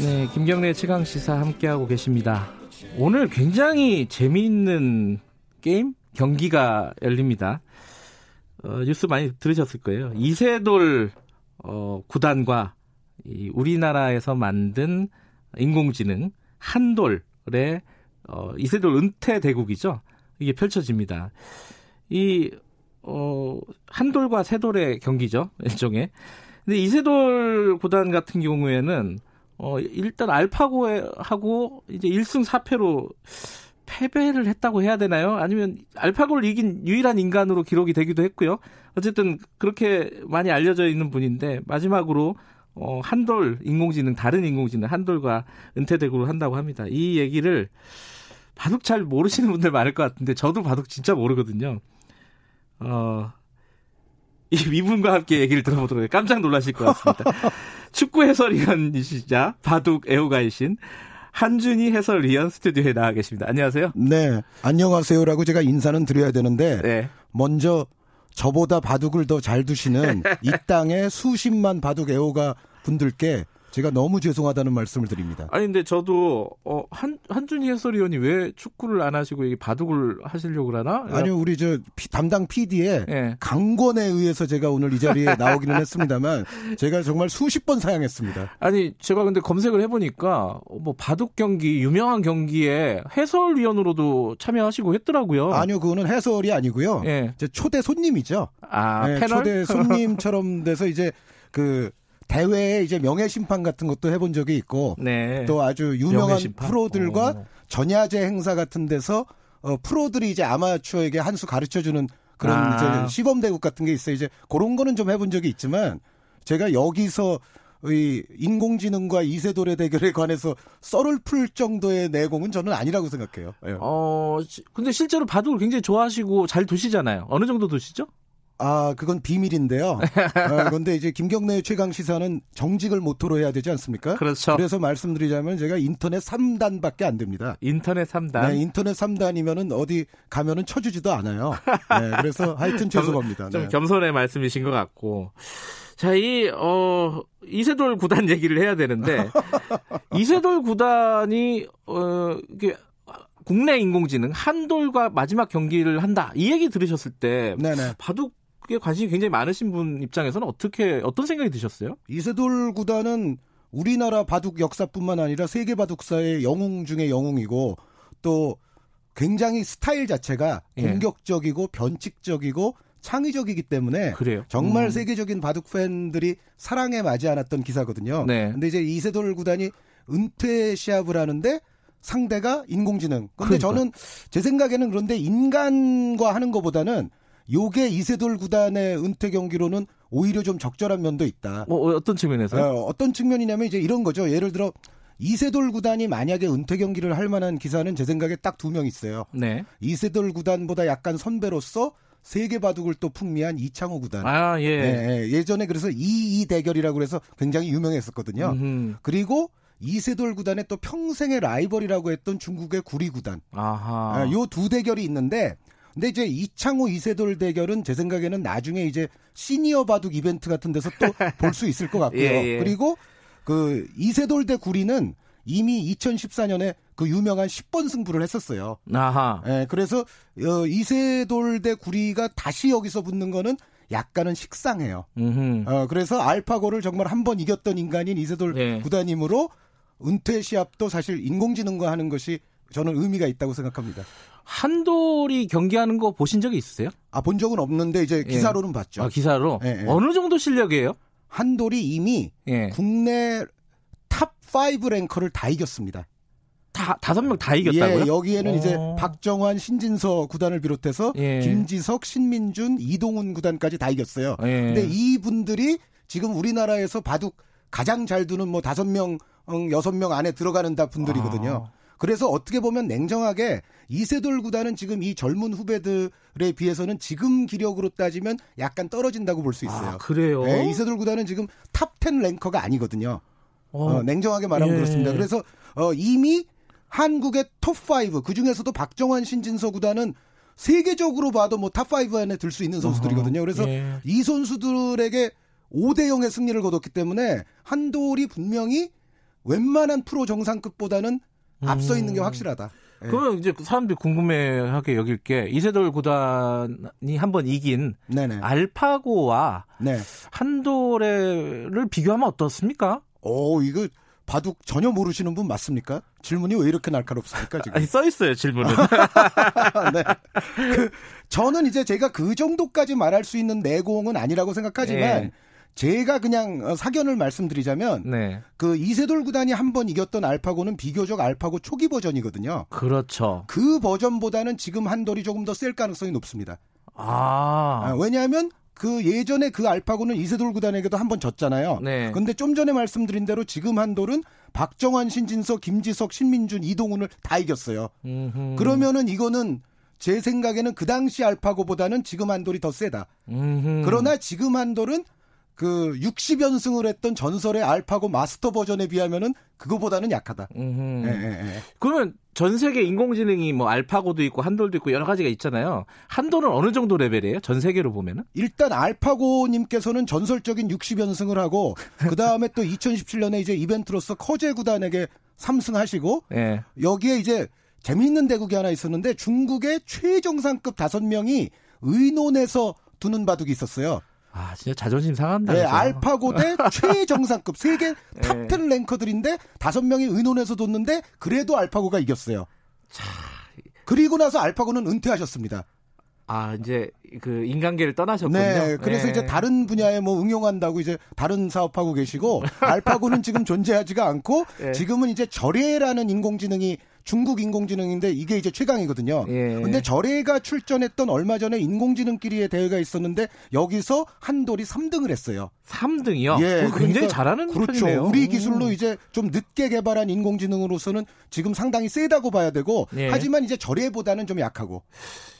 네, 김경래 최강 시사 함께하고 계십니다. 오늘 굉장히 재미있는 게임 경기가 열립니다. 어, 뉴스 많이 들으셨을 거예요. 이세돌 어, 구단과 이 우리나라에서 만든 인공지능 한돌의 어, 이세돌 은퇴 대국이죠. 이게 펼쳐집니다. 이 어, 한돌과 세돌의 경기죠. 일종의. 근데 이세돌 구단 같은 경우에는 어, 일단 알파고하고 이제 1승 4패로 패배를 했다고 해야 되나요? 아니면 알파고를 이긴 유일한 인간으로 기록이 되기도 했고요. 어쨌든 그렇게 많이 알려져 있는 분인데 마지막으로 어, 한돌 인공지능 다른 인공지능 한돌과 은퇴 대구를 한다고 합니다. 이 얘기를 바둑 잘 모르시는 분들 많을 것 같은데 저도 바둑 진짜 모르거든요. 어, 이 이분과 함께 얘기를 들어보도록 해요. 깜짝 놀라실 것 같습니다. 축구 해설위원이시자 바둑 애호가이신 한준희 해설위원 스튜디오에 나와 계십니다. 안녕하세요. 네, 안녕하세요라고 제가 인사는 드려야 되는데 네. 먼저 저보다 바둑을 더 잘 두시는 이 땅의 수십만 바둑 애호가 분들께 제가 너무 죄송하다는 말씀을 드립니다. 아니 근데 저도 어, 한 한준희 해설위원이 왜 축구를 안 하시고 이게 바둑을 하시려고 그러나? 아니요, 우리 저 피, 담당 PD의 예. 강권에 의해서 제가 오늘 이 자리에 나오기는 했습니다만 제가 정말 수십 번 사양했습니다. 아니 제가 근데 검색을 해보니까 뭐 바둑 경기 유명한 경기에 해설위원으로도 참여하시고 했더라고요. 아니요, 그거는 해설이 아니고요. 예. 이제 초대 손님이죠. 아 네, 초대 손님처럼 돼서 이제 그 대회에 이제 명예 심판 같은 것도 해본 적이 있고 네. 또 아주 유명한? 프로들과 어. 전야제 행사 같은 데서 어, 프로들이 이제 아마추어에게 한 수 가르쳐 주는 그런 아. 이제 시범 대국 같은 게 있어요. 이제 그런 거는 좀 해본 적이 있지만 제가 여기서 이 인공지능과 이세돌의 대결에 관해서 썰을 풀 정도의 내공은 저는 아니라고 생각해요. 예. 어 시- 근데 실제로 바둑을 굉장히 좋아하시고 잘 두시잖아요. 어느 정도 두시죠? 아, 그건 비밀인데요. 아, 그런데 이제 김경래 최강 시사는 정직을 모토로 해야 되지 않습니까? 그렇죠. 그래서 말씀드리자면 제가 인터넷 3단밖에 안 됩니다. 인터넷 3단. 네, 인터넷 3단이면은 어디 가면은 쳐주지도 않아요. 네, 그래서 하여튼 죄송합니다. 좀 네. 겸손의 말씀이신 것 같고. 자, 이, 어, 이세돌 구단 얘기를 해야 되는데, 이세돌 구단이, 어, 이게, 국내 인공지능 한돌과 마지막 경기를 한다. 이 얘기 들으셨을 때, 네네. 바둑 에 관심이 굉장히 많으신 분 입장에서는 어떻게, 어떤 생각이 드셨어요? 이세돌 구단은 우리나라 바둑 역사뿐만 아니라 세계 바둑사의 영웅 중의 영웅이고 또 굉장히 스타일 자체가 예. 공격적이고 변칙적이고 창의적이기 때문에 그래요. 정말 음. 세계적인 바둑 팬들이 사랑에 맞지 않았던 기사거든요. 네. 근데 이제 이세돌 구단이 은퇴 시합을 하는데 상대가 인공지능. 근데 그러니까. 저는 제 생각에는 그런데 인간과 하는 것보다는 요게 이세돌 구단의 은퇴 경기로는 오히려 좀 적절한 면도 있다. 뭐, 어떤 측면에서? 어, 어떤 측면이냐면 이제 이런 거죠. 예를 들어 이세돌 구단이 만약에 은퇴 경기를 할 만한 기사는 제 생각에 딱 두 명 있어요. 네. 이세돌 구단보다 약간 선배로서 세계 바둑을 또 풍미한 이창호 구단. 아, 예. 예, 예. 전에 그래서 이이 대결이라고 그래서 굉장히 유명했었거든요. 음흠. 그리고 이세돌 구단의 또 평생의 라이벌이라고 했던 중국의 구리 구단. 아하. 요두 대결이 있는데 근데 이제 이창호 이세돌 대결은 제 생각에는 나중에 이제 시니어 바둑 이벤트 같은 데서 또 볼 수 있을 것 같고요. 예, 예. 그리고 그 이세돌 대 구리는 이미 2014년에 그 유명한 10번 승부를 했었어요. 아하. 예, 그래서 어, 이세돌 대 구리가 다시 여기서 붙는 거는 약간은 식상해요. 음흠. 어, 그래서 알파고를 정말 한 번 이겼던 인간인 이세돌 예. 구단이므로 은퇴 시합도 사실 인공지능과 하는 것이 저는 의미가 있다고 생각합니다. 한돌이 경기하는 거 보신 적이 있으세요? 아, 본 적은 없는데 이제 기사로는 봤죠. 아, 기사로? 예, 예. 어느 정도 실력이에요? 한돌이 이미 예. 국내 탑5 랭커를 다 이겼습니다. 다, 다섯 명 다 이겼다고요? 예, 여기에는 이제 어. 박정환, 신진서 구단을 비롯해서 예. 김지석, 신민준, 이동훈 구단까지 다 이겼어요. 예. 근데 이분들이 지금 우리나라에서 바둑 가장 잘 두는 뭐 다섯 명 여섯 명 안에 들어가는 다 분들이거든요. 아. 그래서 어떻게 보면 냉정하게 이세돌 구단은 지금 이 젊은 후배들에 비해서는 지금 기력으로 따지면 약간 떨어진다고 볼 수 있어요. 아, 그래요? 네, 이세돌 구단은 지금 탑10 랭커가 아니거든요. 어. 어, 냉정하게 말하면 예. 그렇습니다. 그래서 어, 이미 한국의 톱5 그 중에서도 박정환 신진서 구단은 세계적으로 봐도 뭐 탑5 안에 들 수 있는 선수들이거든요. 그래서 예. 이 선수들에게 5대 0의 승리를 거뒀기 때문에 한돌이 분명히 웬만한 프로 정상급보다는 앞서 있는 게 음. 확실하다. 예. 그러면 이제 사람들이 궁금해하게 여길 게 이세돌 구단이 한 번 이긴 네네. 알파고와 네. 한돌을 비교하면 어떻습니까? 오 이거 바둑 전혀 모르시는 분 맞습니까? 질문이 왜 이렇게 날카롭습니까 지금? 아니, 써 있어요 질문은. 네. 그, 저는 이제 제가 그 정도까지 말할 수 있는 내공은 아니라고 생각하지만 네. 제가 그냥 어, 사견을 말씀드리자면 네. 그 이세돌 구단이 한 번 이겼던 알파고는 비교적 알파고 초기 버전이거든요. 그렇죠. 그 버전보다는 지금 한돌이 조금 더 셀 가능성이 높습니다. 아. 아 왜냐하면 그 예전에 그 알파고는 이세돌 구단에게도 한 번 졌잖아요. 네. 근데 좀 전에 말씀드린 대로 지금 한돌은 박정환, 신진석, 김지석, 신민준, 이동훈을 다 이겼어요. 음흠. 그러면은 이거는 제 생각에는 그 당시 알파고보다는 지금 한돌이 더 세다. 음흠. 그러나 지금 한돌은 그 60연승을 했던 전설의 알파고 마스터 버전에 비하면은 그거보다는 약하다. 예, 예, 예. 그러면 전 세계 인공지능이 뭐 알파고도 있고 한돌도 있고 여러 가지가 있잖아요. 한돌은 어느 정도 레벨이에요? 전 세계로 보면은? 일단 알파고님께서는 전설적인 60연승을 하고 그 다음에 또 2017년에 이제 이벤트로서 커제 구단에게 3승하시고 예. 여기에 이제 재미있는 대국이 하나 있었는데 중국의 최정상급 다섯 명이 의논해서 두는 바둑이 있었어요. 아, 진짜 자존심 상한다. 네, 알파고 대 최정상급 세계 탑10 네. 랭커들인데 다섯 명이 의논해서 뒀는데 그래도 알파고가 이겼어요. 자, 그리고 나서 알파고는 은퇴하셨습니다. 아, 이제 그 인간계를 떠나셨군요. 네, 그래서 네. 이제 다른 분야에 뭐 응용한다고 이제 다른 사업하고 계시고 알파고는 지금 존재하지가 않고 네. 지금은 이제 절예라는 인공지능이 중국 인공지능인데 이게 이제 최강이거든요. 예. 근데 절에가 출전했던 얼마 전에 인공지능끼리의 대회가 있었는데 여기서 한돌이 3등을 했어요. 3등이요? 예. 그러니까 굉장히 잘하는 그렇죠. 편이네요. 우리 기술로 이제 좀 늦게 개발한 인공지능으로서는 지금 상당히 세다고 봐야 되고 예. 하지만 이제 절에보다는 좀 약하고.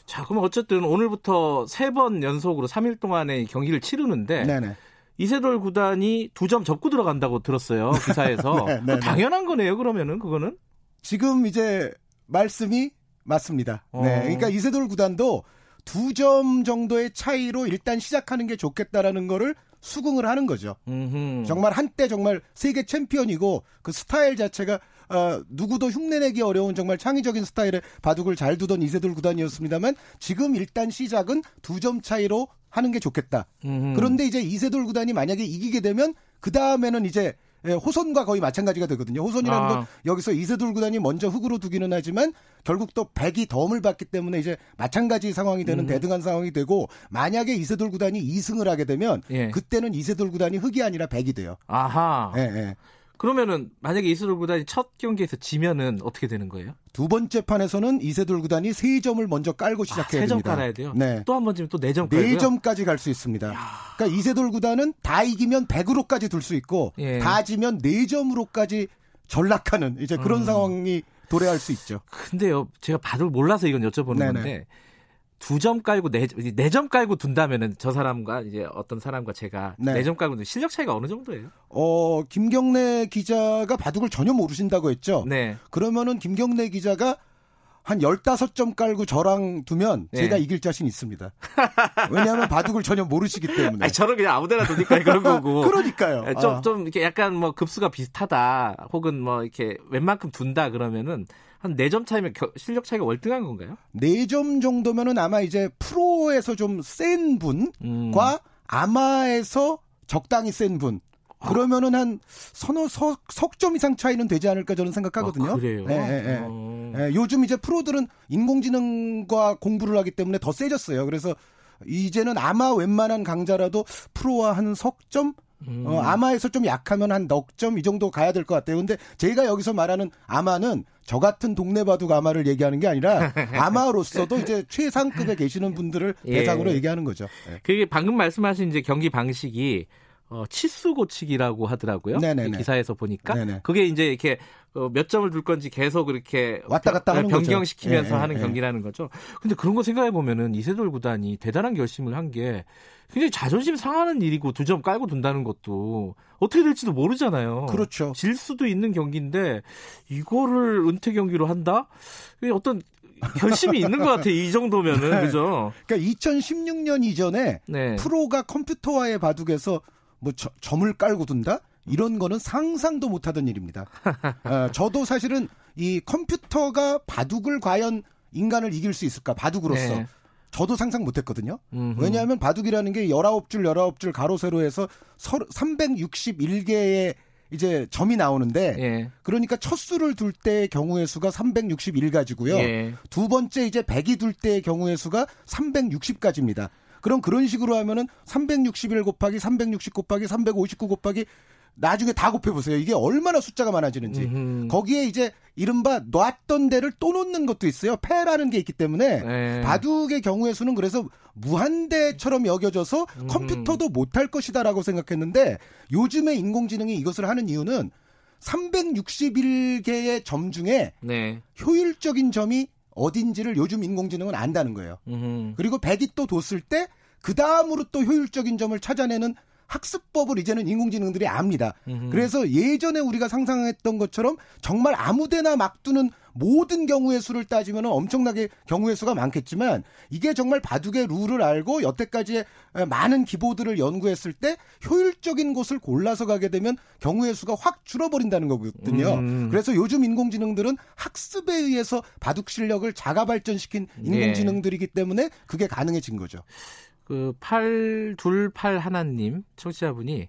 자, 그럼 어쨌든 오늘부터 세 번 연속으로 3일 동안의 경기를 치르는데 네네. 이세돌 구단이 두 점 접고 들어간다고 들었어요 기사에서 네, 네, 네, 당연한 거네요 그러면은 그거는 지금 이제 말씀이 맞습니다. 네. 어. 네. 그러니까 이세돌 구단도 두 점 정도의 차이로 일단 시작하는 게 좋겠다라는 거를 수긍을 하는 거죠. 음흠. 정말 한때 정말 세계 챔피언이고 그 스타일 자체가 어, 누구도 흉내내기 어려운 정말 창의적인 스타일의 바둑을 잘 두던 이세돌 구단이었습니다만 지금 일단 시작은 두 점 차이로 하는 게 좋겠다. 음흠. 그런데 이제 이세돌 구단이 만약에 이기게 되면 그 다음에는 이제 예, 호선과 거의 마찬가지가 되거든요. 호선이라는 아. 건 여기서 이세돌 구단이 먼저 흙으로 두기는 하지만 결국 또 백이 덤을 받기 때문에 이제 마찬가지 상황이 되는 음. 대등한 상황이 되고 만약에 이세돌 구단이 2승을 하게 되면 예. 그때는 이세돌 구단이 흙이 아니라 백이 돼요. 아하. 예, 예. 그러면은 만약에 이세돌 구단이 첫 경기에서 지면은 어떻게 되는 거예요? 두 번째 판에서는 이세돌 구단이 세 점을 먼저 깔고 시작해야 아, 됩니다. 세점 깔아야 돼요. 네. 또 한 번 지면 또 네 점 깔고요. 네 점까지 갈 수 있습니다. 야. 그러니까 이세돌 구단은 다 이기면 100으로까지 둘 수 있고 예. 다 지면 네 점으로까지 전락하는 이제 그런 음. 상황이 도래할 수 있죠. 근데요, 제가 바둑 몰라서 이건 여쭤보는 네네. 건데 두 점 깔고 네점 네 깔고 둔다면은 저 사람과 이제 어떤 사람과 제가 네점 깔고 둔 실력 차이가 어느 정도예요? 어 김경래 기자가 바둑을 전혀 모르신다고 했죠. 네. 그러면은 김경래 기자가 한 15점 깔고 저랑 두면 네. 제가 이길 자신 있습니다. 왜냐하면 바둑을 전혀 모르시기 때문에. 아니, 저는 그냥 아무데나 두니까 그런 거고. 그러니까요. 좀, 아. 좀 이렇게 약간 뭐 급수가 비슷하다 혹은 뭐 이렇게 웬만큼 둔다 그러면은 한 4점 차이면 겨, 실력 차이가 월등한 건가요? 4점 정도면은 아마 이제 프로에서 좀 센 분과 음. 아마에서 적당히 센 분. 그러면은 한 서너 석, 석점 이상 차이는 되지 않을까 저는 생각하거든요. 아, 그래요? 예, 예, 예. 어... 예, 요즘 이제 프로들은 인공지능과 공부를 하기 때문에 더 세졌어요. 그래서 이제는 아마 웬만한 강자라도 프로와 한 석점 음. 어, 아마에서 좀 약하면 한 넉 점 이 정도 가야 될 것 같아요. 근데 제가 여기서 말하는 아마는 저 같은 동네 바둑 아마를 얘기하는 게 아니라 아마로서도 이제 최상급에 계시는 분들을 예. 대상으로 얘기하는 거죠. 예. 그게 방금 말씀하신 이제 경기 방식이 어, 치수 고치기라고 하더라고요. 네네네. 기사에서 보니까 네네. 그게 이제 이렇게 어, 몇 점을 둘 건지 계속 이렇게 왔다 갔다 하는 변경시키면서 예, 예, 하는 예. 경기라는 거죠. 근데 그런 거 생각해 보면은 이세돌 구단이 대단한 결심을 한 게 굉장히 자존심 상하는 일이고 두 점 깔고 둔다는 것도 어떻게 될지도 모르잖아요. 그렇죠. 질 수도 있는 경기인데 이거를 은퇴 경기로 한다? 어떤 결심이 있는 것 같아. 이 정도면은 네. 그죠? 그러니까 2016년 이전에 네. 프로가 컴퓨터와의 바둑에서 뭐 저, 점을 깔고 둔다? 이런 거는 상상도 못하던 일입니다. 어, 저도 사실은 이 컴퓨터가 바둑을 과연 인간을 이길 수 있을까? 바둑으로서. 네. 저도 상상 못했거든요. 왜냐하면 바둑이라는 게 19줄 19줄 가로 세로 해서 361개의 이제 점이 나오는데 예. 그러니까 첫 수를 둘 때의 경우의 수가 361 가지고요. 예. 두 번째 이제 100이 둘 때의 경우의 수가 360 가지입니다. 그럼 그런 식으로 하면은 361 곱하기 360 곱하기 359 곱하기 나중에 다 곱해보세요. 이게 얼마나 숫자가 많아지는지. 음흠. 거기에 이제 이른바 놨던 데를 또 놓는 것도 있어요. 패라는 게 있기 때문에 네. 바둑의 경우의 수는 그래서 무한대처럼 여겨져서 음흠. 컴퓨터도 못할 것이다라고 생각했는데 요즘에 인공지능이 이것을 하는 이유는 361개의 점 중에 네. 효율적인 점이 어딘지를 요즘 인공지능은 안다는 거예요. 음흠. 그리고 100이 또 뒀을 때 그 다음으로 또 효율적인 점을 찾아내는 학습법을 이제는 인공지능들이 압니다. 음흠. 그래서 예전에 우리가 상상했던 것처럼 정말 아무데나 막 두는 모든 경우의 수를 따지면 엄청나게 경우의 수가 많겠지만 이게 정말 바둑의 룰을 알고 여태까지의 많은 기보들을 연구했을 때 효율적인 곳을 골라서 가게 되면 경우의 수가 확 줄어버린다는 거거든요. 음. 그래서 요즘 인공지능들은 학습에 의해서 바둑 실력을 자가 발전시킨 예. 인공지능들이기 때문에 그게 가능해진 거죠. 그 8281 하나님 청취자분이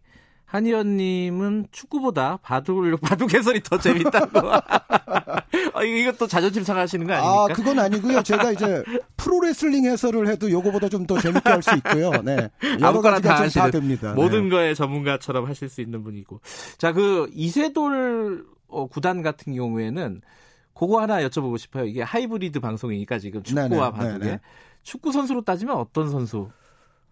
한의원님은 축구보다 바둑 바둑 해설이 더 재밌다고. 아, 이것도 자존심 상하시는 거 아닙니까? 아, 그건 아니고요. 제가 이제 프로레슬링 해설을 해도 요거보다 좀 더 재밌게 할 수 있고요. 네. 여러 가지가 다, 다 됩니다. 모든 네. 거에 전문가처럼 하실 수 있는 분이고. 자, 그 이세돌 어, 구단 같은 경우에는 그거 하나 여쭤보고 싶어요. 이게 하이브리드 방송이니까 지금 축구와 네네, 바둑에 네네. 축구 선수로 따지면 어떤 선수?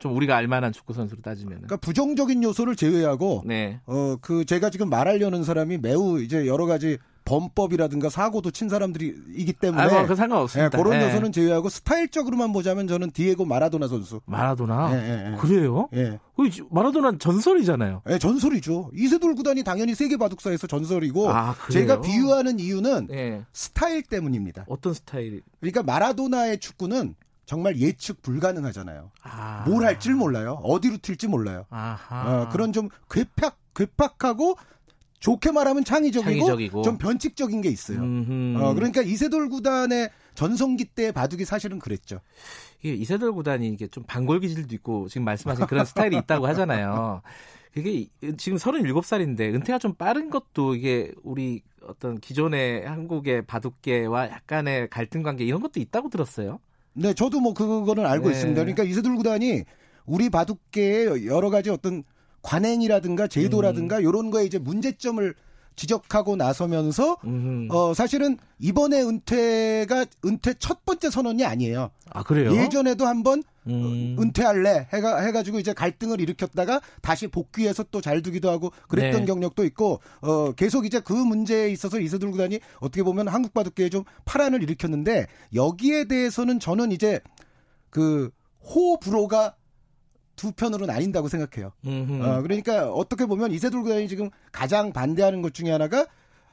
좀 우리가 알만한 축구 선수로 따지면 그러니까 부정적인 요소를 제외하고 네. 어그 제가 지금 말하려는 사람이 매우 이제 여러 가지 범법이라든가 사고도 친 사람들이기 때문에 아, 뭐, 상관없습니다. 네, 그런 네. 요소는 제외하고 스타일적으로만 보자면 저는 디에고 마라도나 선수. 마라도나? 네, 그래요? 예. 마라도나 전설이잖아요. 네, 전설이죠. 이세돌 구단이 당연히 세계 바둑사에서 전설이고 아, 제가 비유하는 이유는 스타일 때문입니다. 어떤 스타일? 그러니까 마라도나의 축구는 정말 예측 불가능하잖아요. 아. 뭘 할지 몰라요. 어디로 튈지 몰라요. 어, 그런 좀 괴팍 괴팍하고 좋게 말하면 창의적이고, 창의적이고. 좀 변칙적인 게 있어요. 어, 그러니까 이세돌 구단의 전성기 때 바둑이 사실은 그랬죠. 이게 이세돌 구단이 이게 좀 반골 기질도 있고 지금 말씀하신 그런 스타일이 있다고 하잖아요. 그게 지금 37살인데 은퇴가 좀 빠른 것도 이게 우리 어떤 기존의 한국의 바둑계와 약간의 갈등 관계 이런 것도 있다고 들었어요. 네, 저도 뭐 그거는 알고 네. 있습니다. 그러니까 이세돌 구단이 우리 바둑계의 여러 가지 어떤 관행이라든가 제도라든가 음. 이런 거에 이제 문제점을 지적하고 나서면서 음 어 사실은 이번에 은퇴가 은퇴 첫 번째 선언이 아니에요. 아 그래요? 예전에도 한번 음. 은퇴할래 해가 해가지고 이제 갈등을 일으켰다가 다시 복귀해서 또 잘 두기도 하고 그랬던 네. 경력도 있고 어 계속 이제 그 문제에 있어서 이세돌 구단이 어떻게 보면 한국 바둑계에 좀 파란을 일으켰는데 여기에 대해서는 저는 이제 그 호불호가 두 편으로 나뉜다고 생각해요. 어, 그러니까 어떻게 보면 이세돌 구단이 지금 가장 반대하는 것 중에 하나가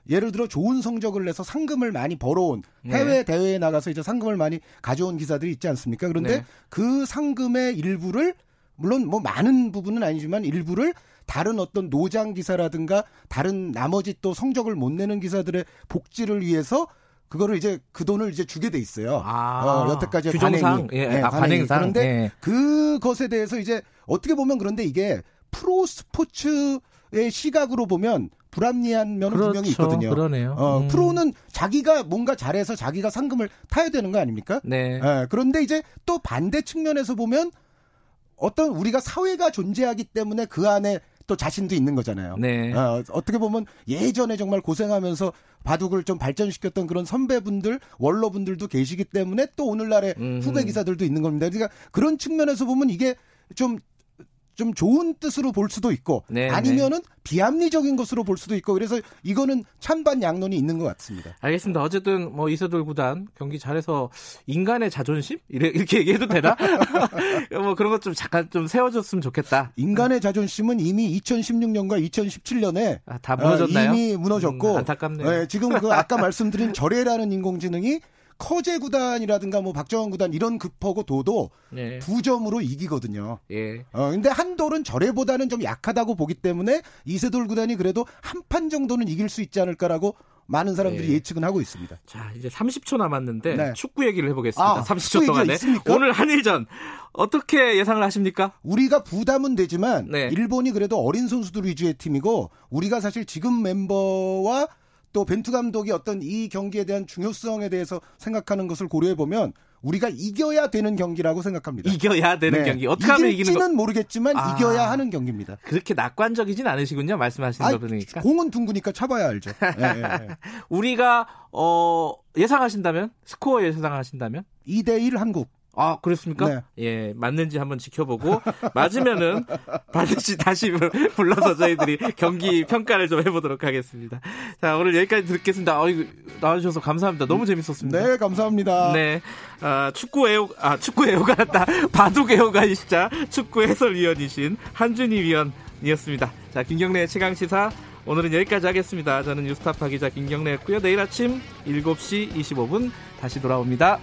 예를 들어 좋은 성적을 내서 상금을 많이 벌어온 네. 해외 대회에 나가서 이제 상금을 많이 가져온 기사들이 있지 않습니까? 그런데 네. 그 상금의 일부를 물론 뭐 많은 부분은 아니지만 일부를 다른 어떤 노장 기사라든가 다른 나머지 또 성적을 못 내는 기사들의 복지를 위해서 그거를 이제 그 돈을 이제 주게 돼 있어요. 아, 어, 여태까지 규정상, 예, 네, 아, 관행상. 그런데 예. 그것에 대해서 이제 어떻게 보면 그런데 이게 프로 스포츠의 시각으로 보면 불합리한 면은 그렇죠, 분명히 있거든요. 그러네요. 어, 음. 프로는 자기가 뭔가 잘해서 자기가 상금을 타야 되는 거 아닙니까? 네. 예, 그런데 이제 또 반대 측면에서 보면 어떤 우리가 사회가 존재하기 때문에 그 안에 또 자신도 있는 거잖아요. 네. 어, 어떻게 보면 예전에 정말 고생하면서 바둑을 좀 발전시켰던 그런 선배분들, 원로분들도 계시기 때문에 또 오늘날의 음흠. 후배 기사들도 있는 겁니다. 그러니까 그런 측면에서 보면 이게 좀 좀 좋은 뜻으로 볼 수도 있고 네, 아니면은 네. 비합리적인 것으로 볼 수도 있고 그래서 이거는 찬반 양론이 있는 것 같습니다. 알겠습니다. 어쨌든 뭐 이세돌 구단 경기 잘해서 인간의 자존심 이렇게 얘기해도 되나? 뭐 그런 것 좀 잠깐 좀 세워줬으면 좋겠다. 인간의 자존심은 이미 2016년과 2017년에 아, 다 무너졌나요? 어, 이미 무너졌고 음, 안타깝네요. 네, 지금 그 아까 말씀드린 절해라는 인공지능이 커제 구단이라든가 뭐 박정원 구단 이런 급하고 도도 네. 두 점으로 이기거든요. 예. 어 근데 한돌은 저래보다는 좀 약하다고 보기 때문에 이세돌 구단이 그래도 한 판 정도는 이길 수 있지 않을까라고 많은 사람들이 네. 예측은 하고 있습니다. 자, 이제 30초 남았는데 네. 축구 얘기를 해보겠습니다. 아, 30초 동안에 있습니까? 오늘 한일전 어떻게 예상을 하십니까? 우리가 부담은 되지만 네. 일본이 그래도 어린 선수들 위주의 팀이고 우리가 사실 지금 멤버와 또 벤투 감독이 어떤 이 경기에 대한 중요성에 대해서 생각하는 것을 고려해 보면 우리가 이겨야 되는 경기라고 생각합니다. 이겨야 되는 네. 경기. 어떻게 하면 이기는 거? 모르겠지만 아, 이겨야 하는 경기입니다. 그렇게 낙관적이진 않으시군요. 말씀하시는 거 보니까. 공은 둥그니까 차봐야 알죠. 네, 네, 우리가 어 예상하신다면 스코어 예상하신다면 2대 1 한국. 아, 그렇습니까? 네. 예, 맞는지 한번 지켜보고 맞으면은 반드시 다시 불러서 저희들이 경기 평가를 좀 해보도록 하겠습니다. 자, 오늘 여기까지 듣겠습니다. 어, 나와주셔서 감사합니다. 너무 재밌었습니다. 네, 감사합니다. 네, 아, 축구 애호, 아, 축구 애호가 다 바둑 애호가이시자 축구 해설위원이신 한준희 위원이었습니다. 자, 김경래 최강 시사 오늘은 여기까지 하겠습니다. 저는 뉴스타파 기자 김경래였고요. 내일 아침 7시 25분 다시 돌아옵니다.